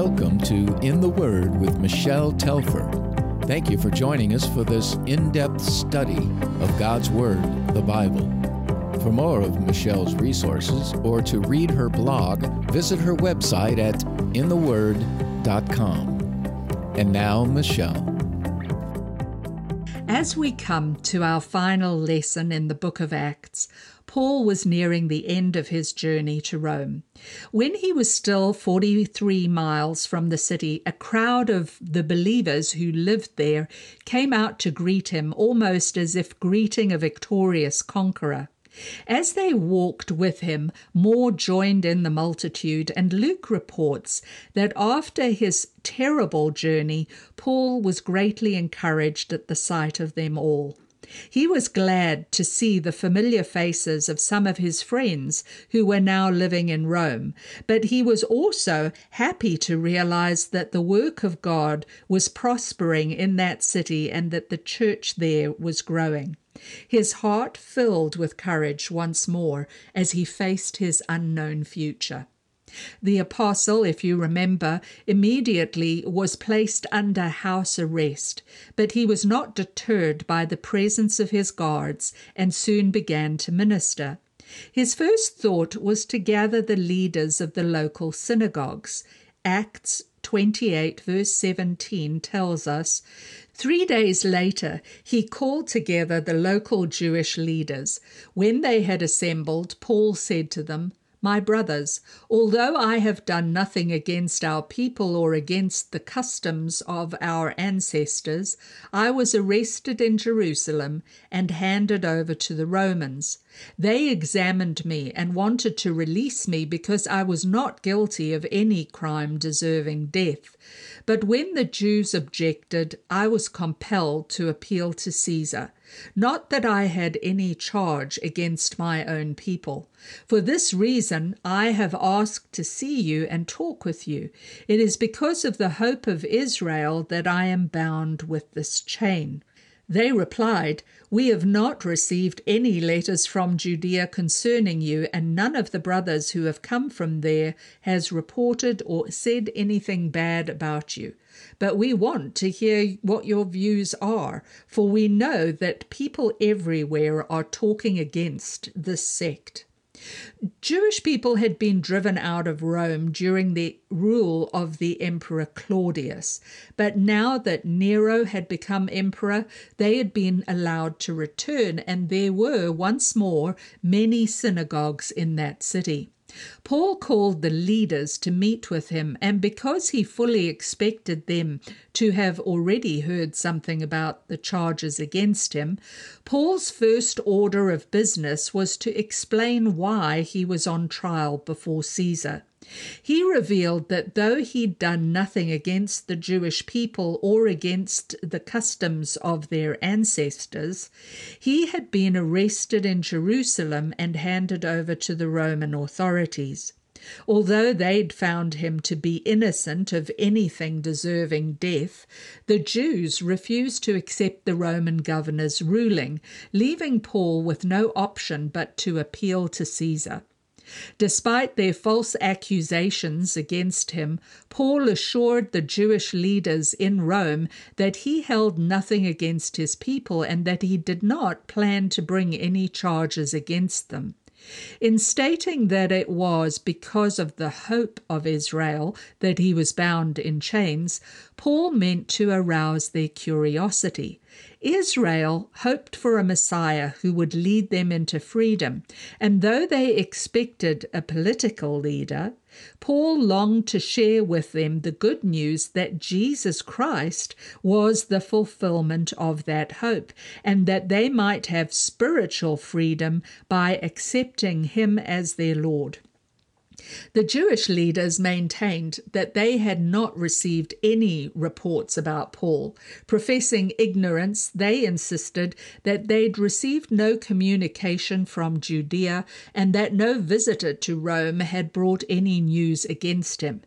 Welcome to In the Word with Michelle Telfer. Thank you for joining us for this in depth study of God's Word, the Bible. For more of Michelle's resources or to read her blog, visit her website at intheword.com. And now, Michelle. As we come to our final lesson in the book of Acts, Paul was nearing the end of his journey to Rome. When he was still 43 miles from the city, a crowd of the believers who lived there came out to greet him almost as if greeting a victorious conqueror. As they walked with him, more joined in the multitude, and Luke reports that after his terrible journey, Paul was greatly encouraged at the sight of them all. He was glad to see the familiar faces of some of his friends who were now living in Rome, but he was also happy to realize that the work of God was prospering in that city and that the church there was growing his heart filled with courage once more as he faced his unknown future. The apostle, if you remember, immediately was placed under house arrest, but he was not deterred by the presence of his guards and soon began to minister. His first thought was to gather the leaders of the local synagogues. Acts 28, verse 17 tells us Three days later, he called together the local Jewish leaders. When they had assembled, Paul said to them, my brothers, although I have done nothing against our people or against the customs of our ancestors, I was arrested in Jerusalem and handed over to the Romans. They examined me and wanted to release me because I was not guilty of any crime deserving death. But when the Jews objected, I was compelled to appeal to Caesar. Not that I had any charge against my own people. For this reason, I have asked to see you and talk with you. It is because of the hope of Israel that I am bound with this chain. They replied, We have not received any letters from Judea concerning you, and none of the brothers who have come from there has reported or said anything bad about you. But we want to hear what your views are, for we know that people everywhere are talking against this sect. Jewish people had been driven out of Rome during the rule of the Emperor Claudius, but now that Nero had become emperor, they had been allowed to return, and there were once more many synagogues in that city. Paul called the leaders to meet with him, and because he fully expected them to have already heard something about the charges against him, Paul's first order of business was to explain why he was on trial before Caesar. He revealed that though he'd done nothing against the Jewish people or against the customs of their ancestors, he had been arrested in Jerusalem and handed over to the Roman authorities. Although they'd found him to be innocent of anything deserving death, the Jews refused to accept the Roman governor's ruling, leaving Paul with no option but to appeal to Caesar. Despite their false accusations against him, Paul assured the Jewish leaders in Rome that he held nothing against his people and that he did not plan to bring any charges against them. In stating that it was because of the hope of Israel that he was bound in chains, Paul meant to arouse their curiosity. Israel hoped for a Messiah who would lead them into freedom, and though they expected a political leader, Paul longed to share with them the good news that Jesus Christ was the fulfillment of that hope, and that they might have spiritual freedom by accepting him as their Lord. The Jewish leaders maintained that they had not received any reports about Paul. Professing ignorance, they insisted that they'd received no communication from Judea and that no visitor to Rome had brought any news against him.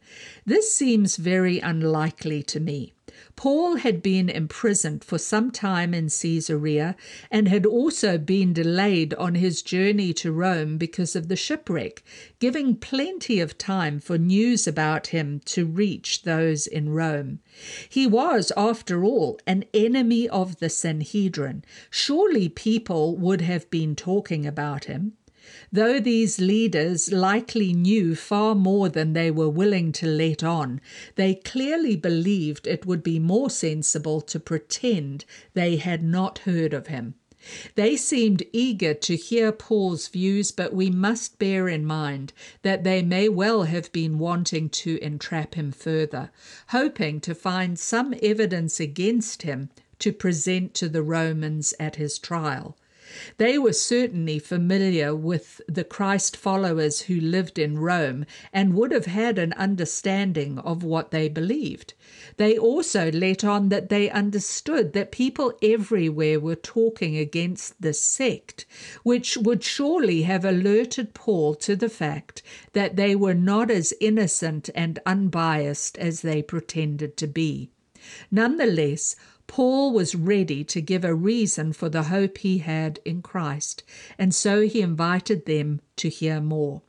This seems very unlikely to me. Paul had been imprisoned for some time in Caesarea and had also been delayed on his journey to Rome because of the shipwreck, giving plenty of time for news about him to reach those in Rome. He was, after all, an enemy of the Sanhedrin. Surely people would have been talking about him. Though these leaders likely knew far more than they were willing to let on, they clearly believed it would be more sensible to pretend they had not heard of him. They seemed eager to hear Paul's views, but we must bear in mind that they may well have been wanting to entrap him further, hoping to find some evidence against him to present to the Romans at his trial. They were certainly familiar with the Christ followers who lived in Rome and would have had an understanding of what they believed. They also let on that they understood that people everywhere were talking against the sect, which would surely have alerted Paul to the fact that they were not as innocent and unbiased as they pretended to be. Nonetheless, Paul was ready to give a reason for the hope he had in Christ, and so he invited them to hear more.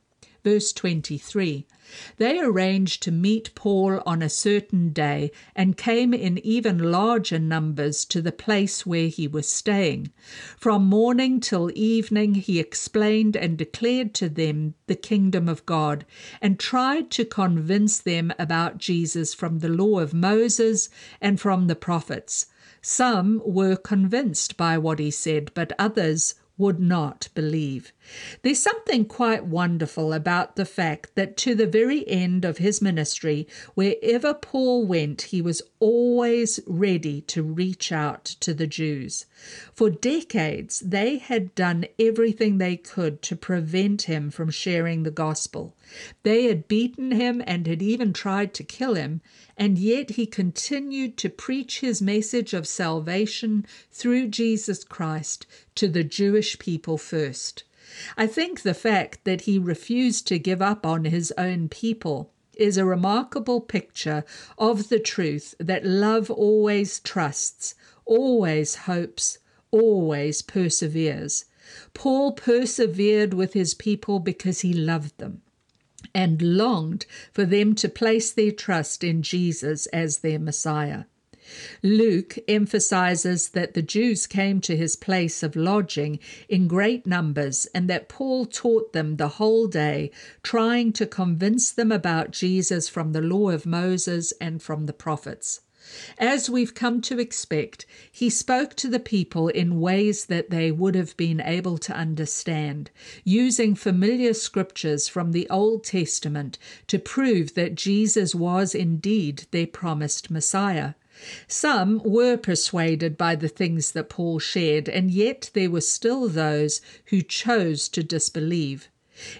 Verse 23 They arranged to meet Paul on a certain day and came in even larger numbers to the place where he was staying. From morning till evening he explained and declared to them the kingdom of God and tried to convince them about Jesus from the law of Moses and from the prophets. Some were convinced by what he said, but others would not believe. There's something quite wonderful about the fact that to the very end of his ministry, wherever Paul went, he was always ready to reach out to the Jews. For decades, they had done everything they could to prevent him from sharing the gospel. They had beaten him and had even tried to kill him, and yet he continued to preach his message of salvation through Jesus Christ to the Jewish people first. I think the fact that he refused to give up on his own people is a remarkable picture of the truth that love always trusts, always hopes, always perseveres. Paul persevered with his people because he loved them and longed for them to place their trust in Jesus as their Messiah. Luke emphasizes that the Jews came to his place of lodging in great numbers and that Paul taught them the whole day, trying to convince them about Jesus from the law of Moses and from the prophets. As we've come to expect, he spoke to the people in ways that they would have been able to understand, using familiar scriptures from the Old Testament to prove that Jesus was indeed their promised Messiah. Some were persuaded by the things that Paul shared, and yet there were still those who chose to disbelieve.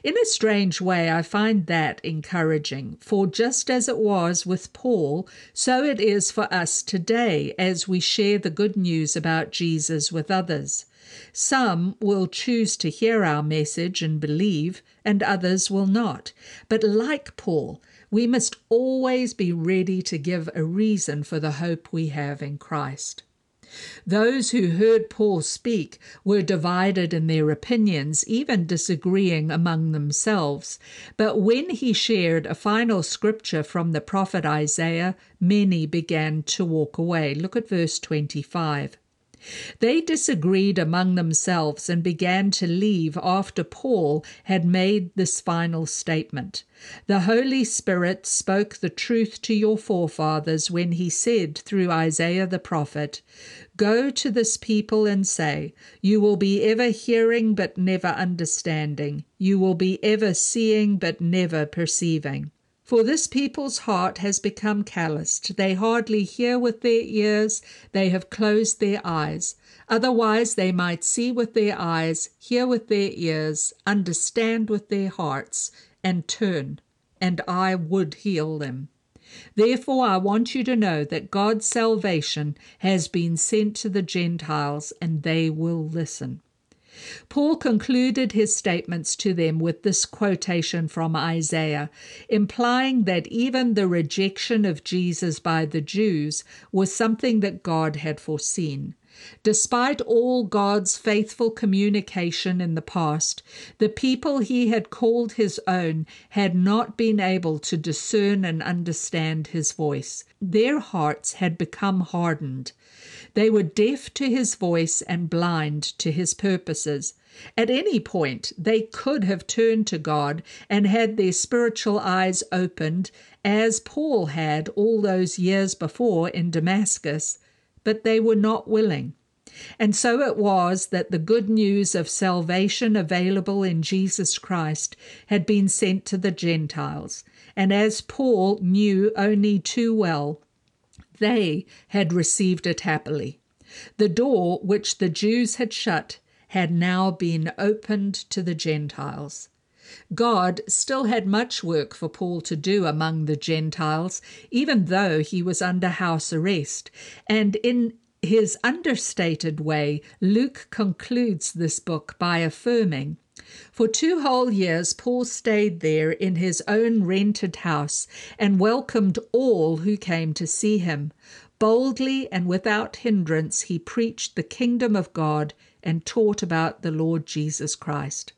In a strange way, I find that encouraging, for just as it was with Paul, so it is for us today as we share the good news about Jesus with others. Some will choose to hear our message and believe, and others will not. But like Paul, we must always be ready to give a reason for the hope we have in Christ. Those who heard Paul speak were divided in their opinions, even disagreeing among themselves. But when he shared a final scripture from the prophet Isaiah, many began to walk away. Look at verse 25. They disagreed among themselves and began to leave after Paul had made this final statement. The Holy Spirit spoke the truth to your forefathers when he said through Isaiah the prophet, Go to this people and say, You will be ever hearing but never understanding. You will be ever seeing but never perceiving. For this people's heart has become calloused. They hardly hear with their ears, they have closed their eyes. Otherwise, they might see with their eyes, hear with their ears, understand with their hearts, and turn, and I would heal them. Therefore, I want you to know that God's salvation has been sent to the Gentiles, and they will listen. Paul concluded his statements to them with this quotation from Isaiah, implying that even the rejection of Jesus by the Jews was something that God had foreseen. Despite all God's faithful communication in the past, the people he had called his own had not been able to discern and understand his voice. Their hearts had become hardened. They were deaf to his voice and blind to his purposes. At any point, they could have turned to God and had their spiritual eyes opened, as Paul had all those years before in Damascus, but they were not willing. And so it was that the good news of salvation available in Jesus Christ had been sent to the Gentiles. And as Paul knew only too well, they had received it happily. The door which the Jews had shut had now been opened to the Gentiles. God still had much work for Paul to do among the Gentiles, even though he was under house arrest. And in his understated way, Luke concludes this book by affirming for two whole years, Paul stayed there in his own rented house and welcomed all who came to see him. Boldly and without hindrance, he preached the kingdom of God and taught about the Lord Jesus Christ.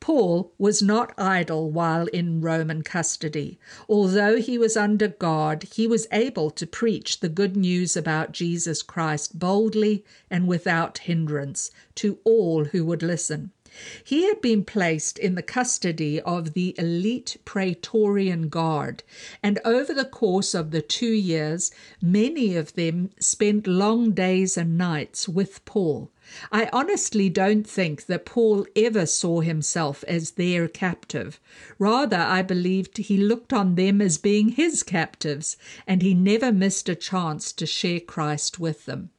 Paul was not idle while in Roman custody. Although he was under guard, he was able to preach the good news about Jesus Christ boldly and without hindrance to all who would listen. He had been placed in the custody of the elite Praetorian Guard, and over the course of the two years, many of them spent long days and nights with Paul. I honestly don't think that Paul ever saw himself as their captive. Rather, I believed he looked on them as being his captives, and he never missed a chance to share Christ with them.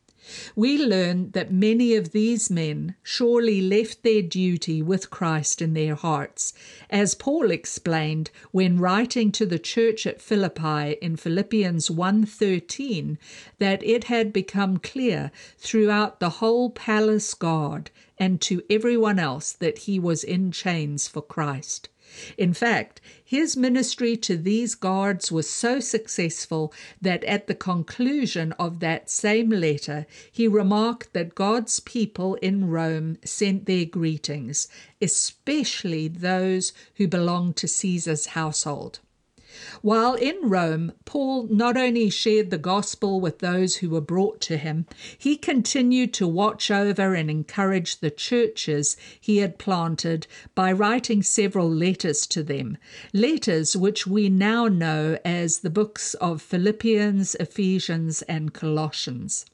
We learn that many of these men surely left their duty with Christ in their hearts, as Paul explained when writing to the church at Philippi in Philippians 1:13 that it had become clear throughout the whole palace guard and to everyone else that he was in chains for Christ. In fact, his ministry to these guards was so successful that at the conclusion of that same letter, he remarked that God's people in Rome sent their greetings, especially those who belonged to Caesar's household. While in Rome, Paul not only shared the gospel with those who were brought to him, he continued to watch over and encourage the churches he had planted by writing several letters to them, letters which we now know as the books of Philippians, Ephesians, and Colossians.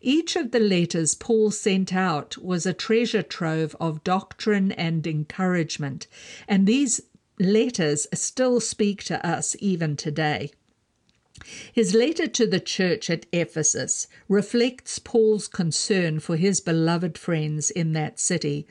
Each of the letters Paul sent out was a treasure trove of doctrine and encouragement, and these letters still speak to us even today. His letter to the church at Ephesus reflects Paul's concern for his beloved friends in that city.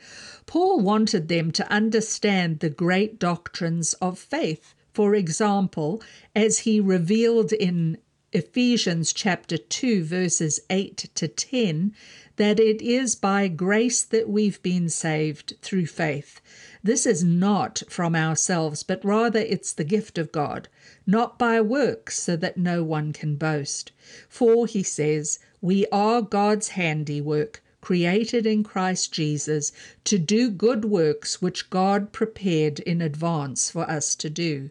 Paul wanted them to understand the great doctrines of faith. For example, as he revealed in Ephesians chapter 2, verses 8 to 10, that it is by grace that we've been saved through faith. This is not from ourselves, but rather it's the gift of God, not by works, so that no one can boast. For, he says, we are God's handiwork, created in Christ Jesus to do good works which God prepared in advance for us to do.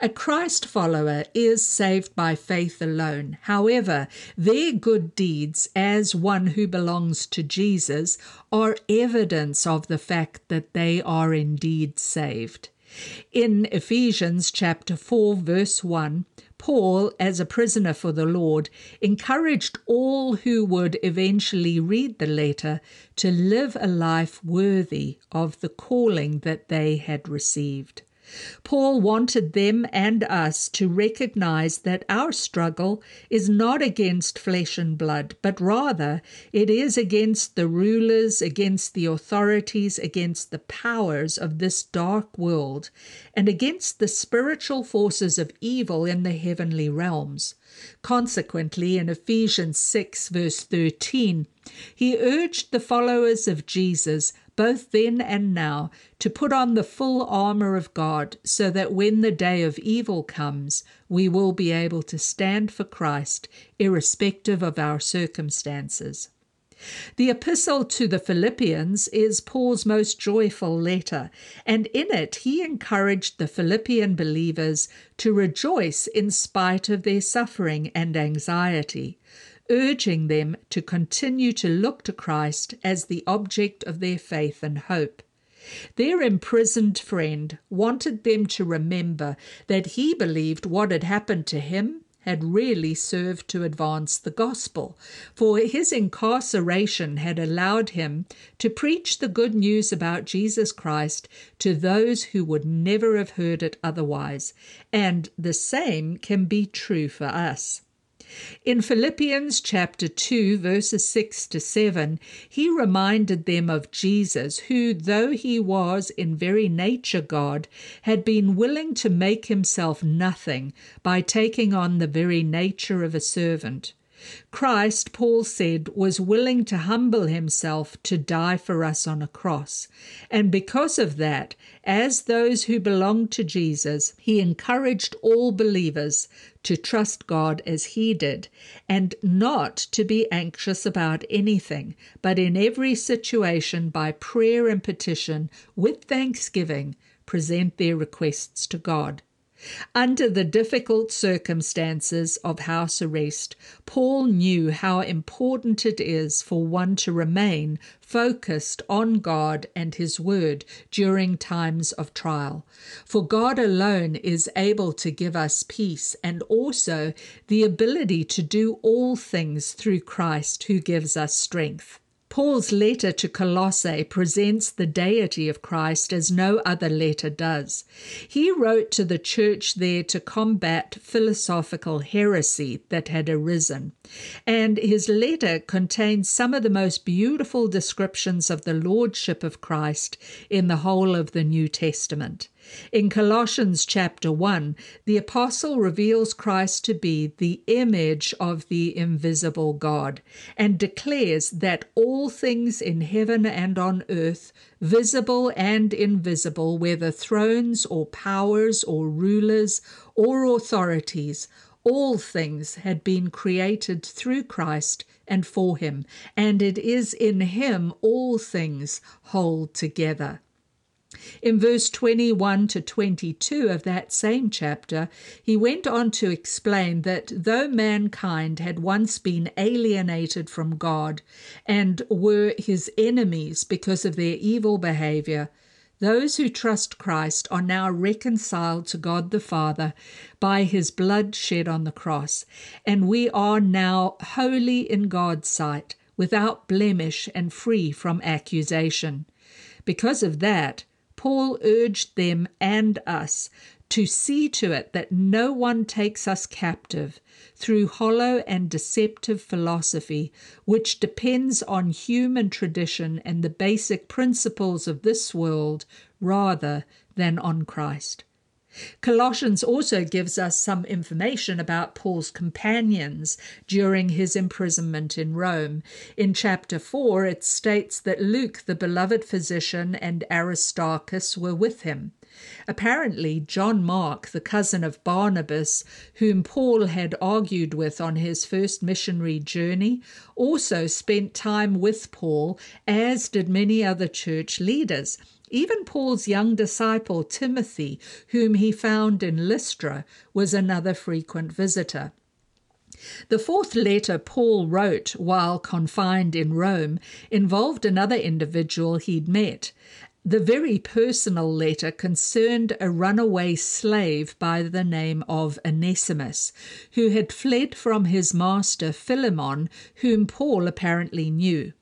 A Christ follower is saved by faith alone. However, their good deeds as one who belongs to Jesus are evidence of the fact that they are indeed saved. In Ephesians chapter 4 verse 1, Paul, as a prisoner for the Lord, encouraged all who would eventually read the letter to live a life worthy of the calling that they had received. Paul wanted them and us to recognize that our struggle is not against flesh and blood, but rather it is against the rulers, against the authorities, against the powers of this dark world, and against the spiritual forces of evil in the heavenly realms. Consequently, in Ephesians 6, verse 13, he urged the followers of Jesus both then and now, to put on the full armor of God, so that when the day of evil comes, we will be able to stand for Christ, irrespective of our circumstances. The epistle to the Philippians is Paul's most joyful letter, and in it he encouraged the Philippian believers to rejoice in spite of their suffering and anxiety, urging them to continue to look to Christ as the object of their faith and hope. Their imprisoned friend wanted them to remember that he believed what had happened to him had really served to advance the gospel, for his incarceration had allowed him to preach the good news about Jesus Christ to those who would never have heard it otherwise, and the same can be true for us. In Philippians chapter 2, verses 6 to 7, he reminded them of Jesus, who, though he was in very nature God, had been willing to make himself nothing by taking on the very nature of a servant. Christ, Paul said, was willing to humble himself to die for us on a cross. And because of that, as those who belonged to Jesus, he encouraged all believers to trust God as he did, and not to be anxious about anything, but in every situation by prayer and petition, with thanksgiving, present their requests to God. Under the difficult circumstances of house arrest, Paul knew how important it is for one to remain focused on God and His Word during times of trial. For God alone is able to give us peace and also the ability to do all things through Christ who gives us strength. Paul's letter to Colossae presents the deity of Christ as no other letter does. He wrote to the church there to combat philosophical heresy that had arisen, and his letter contains some of the most beautiful descriptions of the lordship of Christ in the whole of the New Testament. In Colossians chapter 1, the apostle reveals Christ to be the image of the invisible God and declares that all things in heaven and on earth, visible and invisible, whether thrones or powers or rulers or authorities, all things had been created through Christ and for him, and it is in him all things hold together. In verse 21 to 22 of that same chapter, he went on to explain that though mankind had once been alienated from God and were his enemies because of their evil behavior, those who trust Christ are now reconciled to God the Father by his blood shed on the cross, and we are now holy in God's sight, without blemish and free from accusation. Because of that, Paul urged them and us to see to it that no one takes us captive through hollow and deceptive philosophy, which depends on human tradition and the basic principles of this world rather than on Christ. Colossians also gives us some information about Paul's companions during his imprisonment in Rome. In chapter 4, it states that Luke, the beloved physician, and Aristarchus were with him. Apparently, John Mark, the cousin of Barnabas, whom Paul had argued with on his first missionary journey, also spent time with Paul, as did many other church leaders. Even Paul's young disciple Timothy, whom he found in Lystra, was another frequent visitor. The fourth letter Paul wrote while confined in Rome involved another individual he'd met. The very personal letter concerned a runaway slave by the name of Onesimus, who had fled from his master Philemon, whom Paul apparently knew.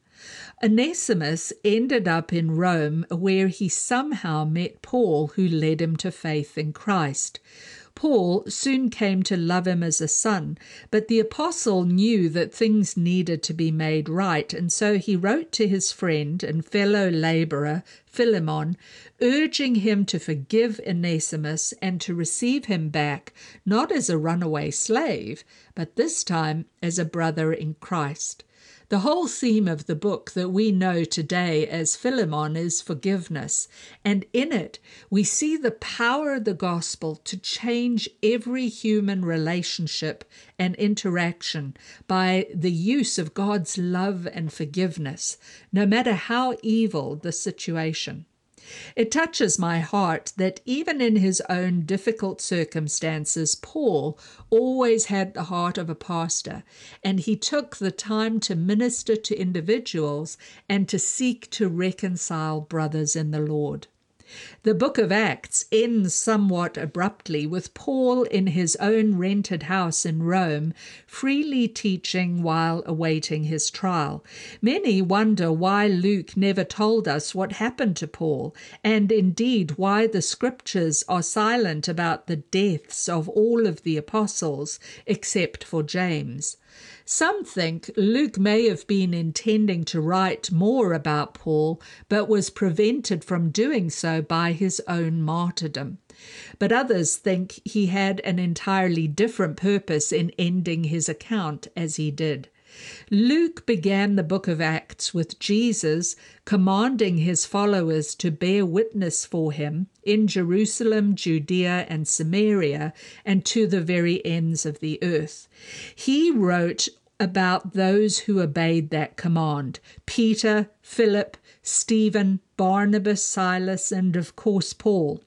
Onesimus ended up in Rome, where he somehow met Paul, who led him to faith in Christ. Paul soon came to love him as a son, but the apostle knew that things needed to be made right, and so he wrote to his friend and fellow laborer, Philemon, urging him to forgive Onesimus and to receive him back, not as a runaway slave, but this time as a brother in Christ. The whole theme of the book that we know today as Philemon is forgiveness, and in it we see the power of the gospel to change every human relationship and interaction by the use of God's love and forgiveness, no matter how evil the situation. It touches my heart that even in his own difficult circumstances, Paul always had the heart of a pastor, and he took the time to minister to individuals and to seek to reconcile brothers in the Lord. The book of Acts ends somewhat abruptly with Paul in his own rented house in Rome, freely teaching while awaiting his trial. Many wonder why Luke never told us what happened to Paul, and indeed why the scriptures are silent about the deaths of all of the apostles except for James. Some think Luke may have been intending to write more about Paul, but was prevented from doing so by his own martyrdom. But others think he had an entirely different purpose in ending his account as he did. Luke began the book of Acts with Jesus commanding his followers to bear witness for him in Jerusalem, Judea, and Samaria, and to the very ends of the earth. He wrote about those who obeyed that command Peter, Philip, Stephen, Barnabas, Silas, and of course Paul.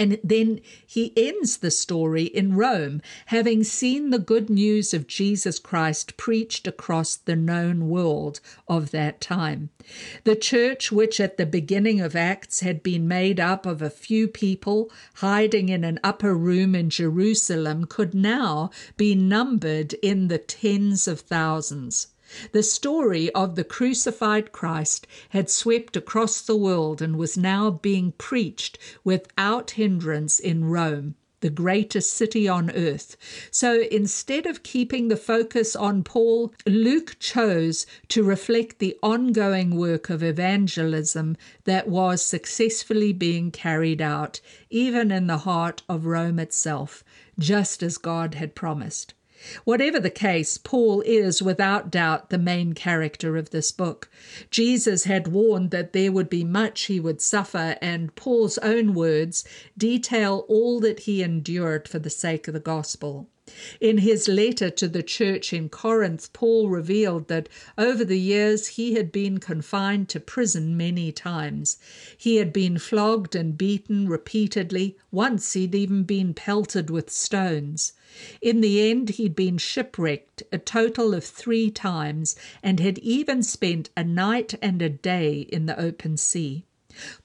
And then he ends the story in Rome, having seen the good news of Jesus Christ preached across the known world of that time. The church, which at the beginning of Acts had been made up of a few people hiding in an upper room in Jerusalem, could now be numbered in the tens of thousands. The story of the crucified Christ had swept across the world and was now being preached without hindrance in Rome, the greatest city on earth. So instead of keeping the focus on Paul, Luke chose to reflect the ongoing work of evangelism that was successfully being carried out, even in the heart of Rome itself, just as God had promised. Whatever the case, Paul is without doubt the main character of this book. Jesus had warned that there would be much he would suffer, and Paul's own words detail all that he endured for the sake of the gospel. In his letter to the church in Corinth, Paul revealed that over the years he had been confined to prison many times. He had been flogged and beaten repeatedly. Once he'd even been pelted with stones. In the end, he'd been shipwrecked a total of three times and had even spent a night and a day in the open sea.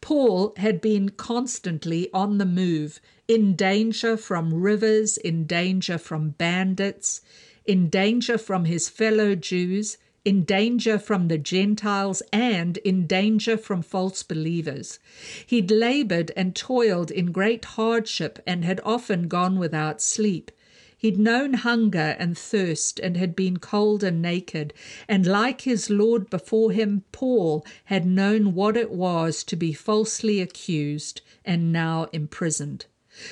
Paul had been constantly on the move, in danger from rivers, in danger from bandits, in danger from his fellow Jews, in danger from the Gentiles, and in danger from false believers. He'd labored and toiled in great hardship and had often gone without sleep. He'd known hunger and thirst and had been cold and naked, and like his Lord before him, Paul had known what it was to be falsely accused and now imprisoned.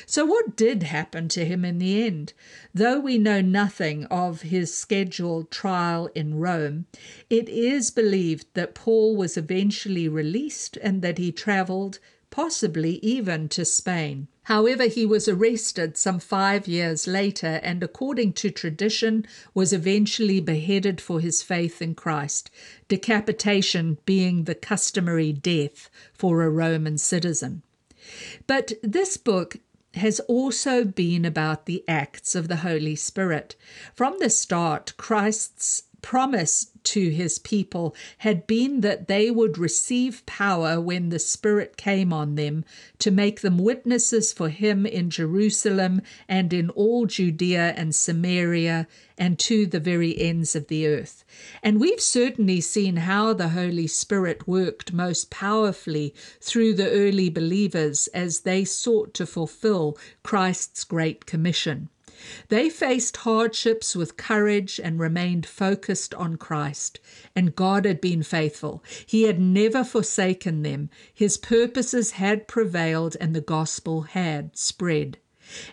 So, what did happen to him in the end? Though we know nothing of his scheduled trial in Rome, it is believed that Paul was eventually released and that he travelled, possibly even to Spain. However, he was arrested some five years later and, according to tradition, was eventually beheaded for his faith in Christ, decapitation being the customary death for a Roman citizen. But this book has also been about the acts of the Holy Spirit. From the start, Christ's promise to his people had been that they would receive power when the Spirit came on them to make them witnesses for him in Jerusalem and in all Judea and Samaria and to the very ends of the earth. And we've certainly seen how the Holy Spirit worked most powerfully through the early believers as they sought to fulfill Christ's Great Commission. They faced hardships with courage and remained focused on Christ. And God had been faithful. He had never forsaken them. His purposes had prevailed and the gospel had spread.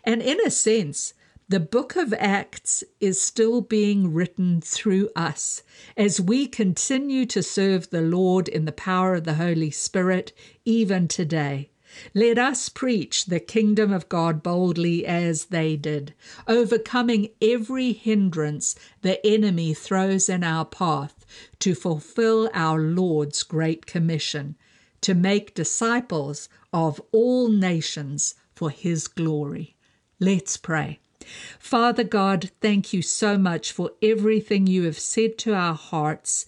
And in a sense, The book of Acts is still being written through us as we continue to serve the Lord in the power of the Holy Spirit even today. Let us preach the kingdom of God boldly as they did, overcoming every hindrance the enemy throws in our path to fulfill our Lord's great commission to make disciples of all nations for his glory. Let's pray. Father God, thank you so much for everything you have said to our hearts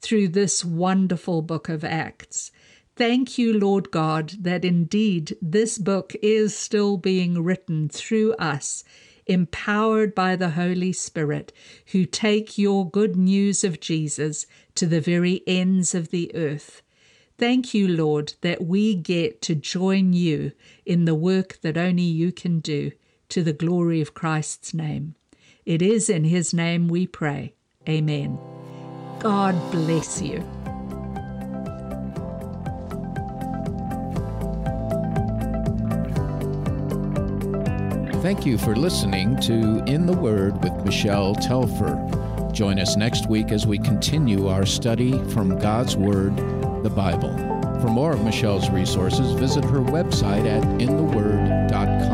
through this wonderful book of Acts. Thank you, Lord God, that indeed this book is still being written through us, empowered by the Holy Spirit, who take your good news of Jesus to the very ends of the earth. Thank you, Lord, that we get to join you in the work that only you can do to the glory of Christ's name. It is in his name we pray. Amen. God bless you. Thank you for listening to In the Word with Michelle Telfer. Join us next week as we continue our study from God's Word, the Bible. For more of Michelle's resources, visit her website at intheword.org.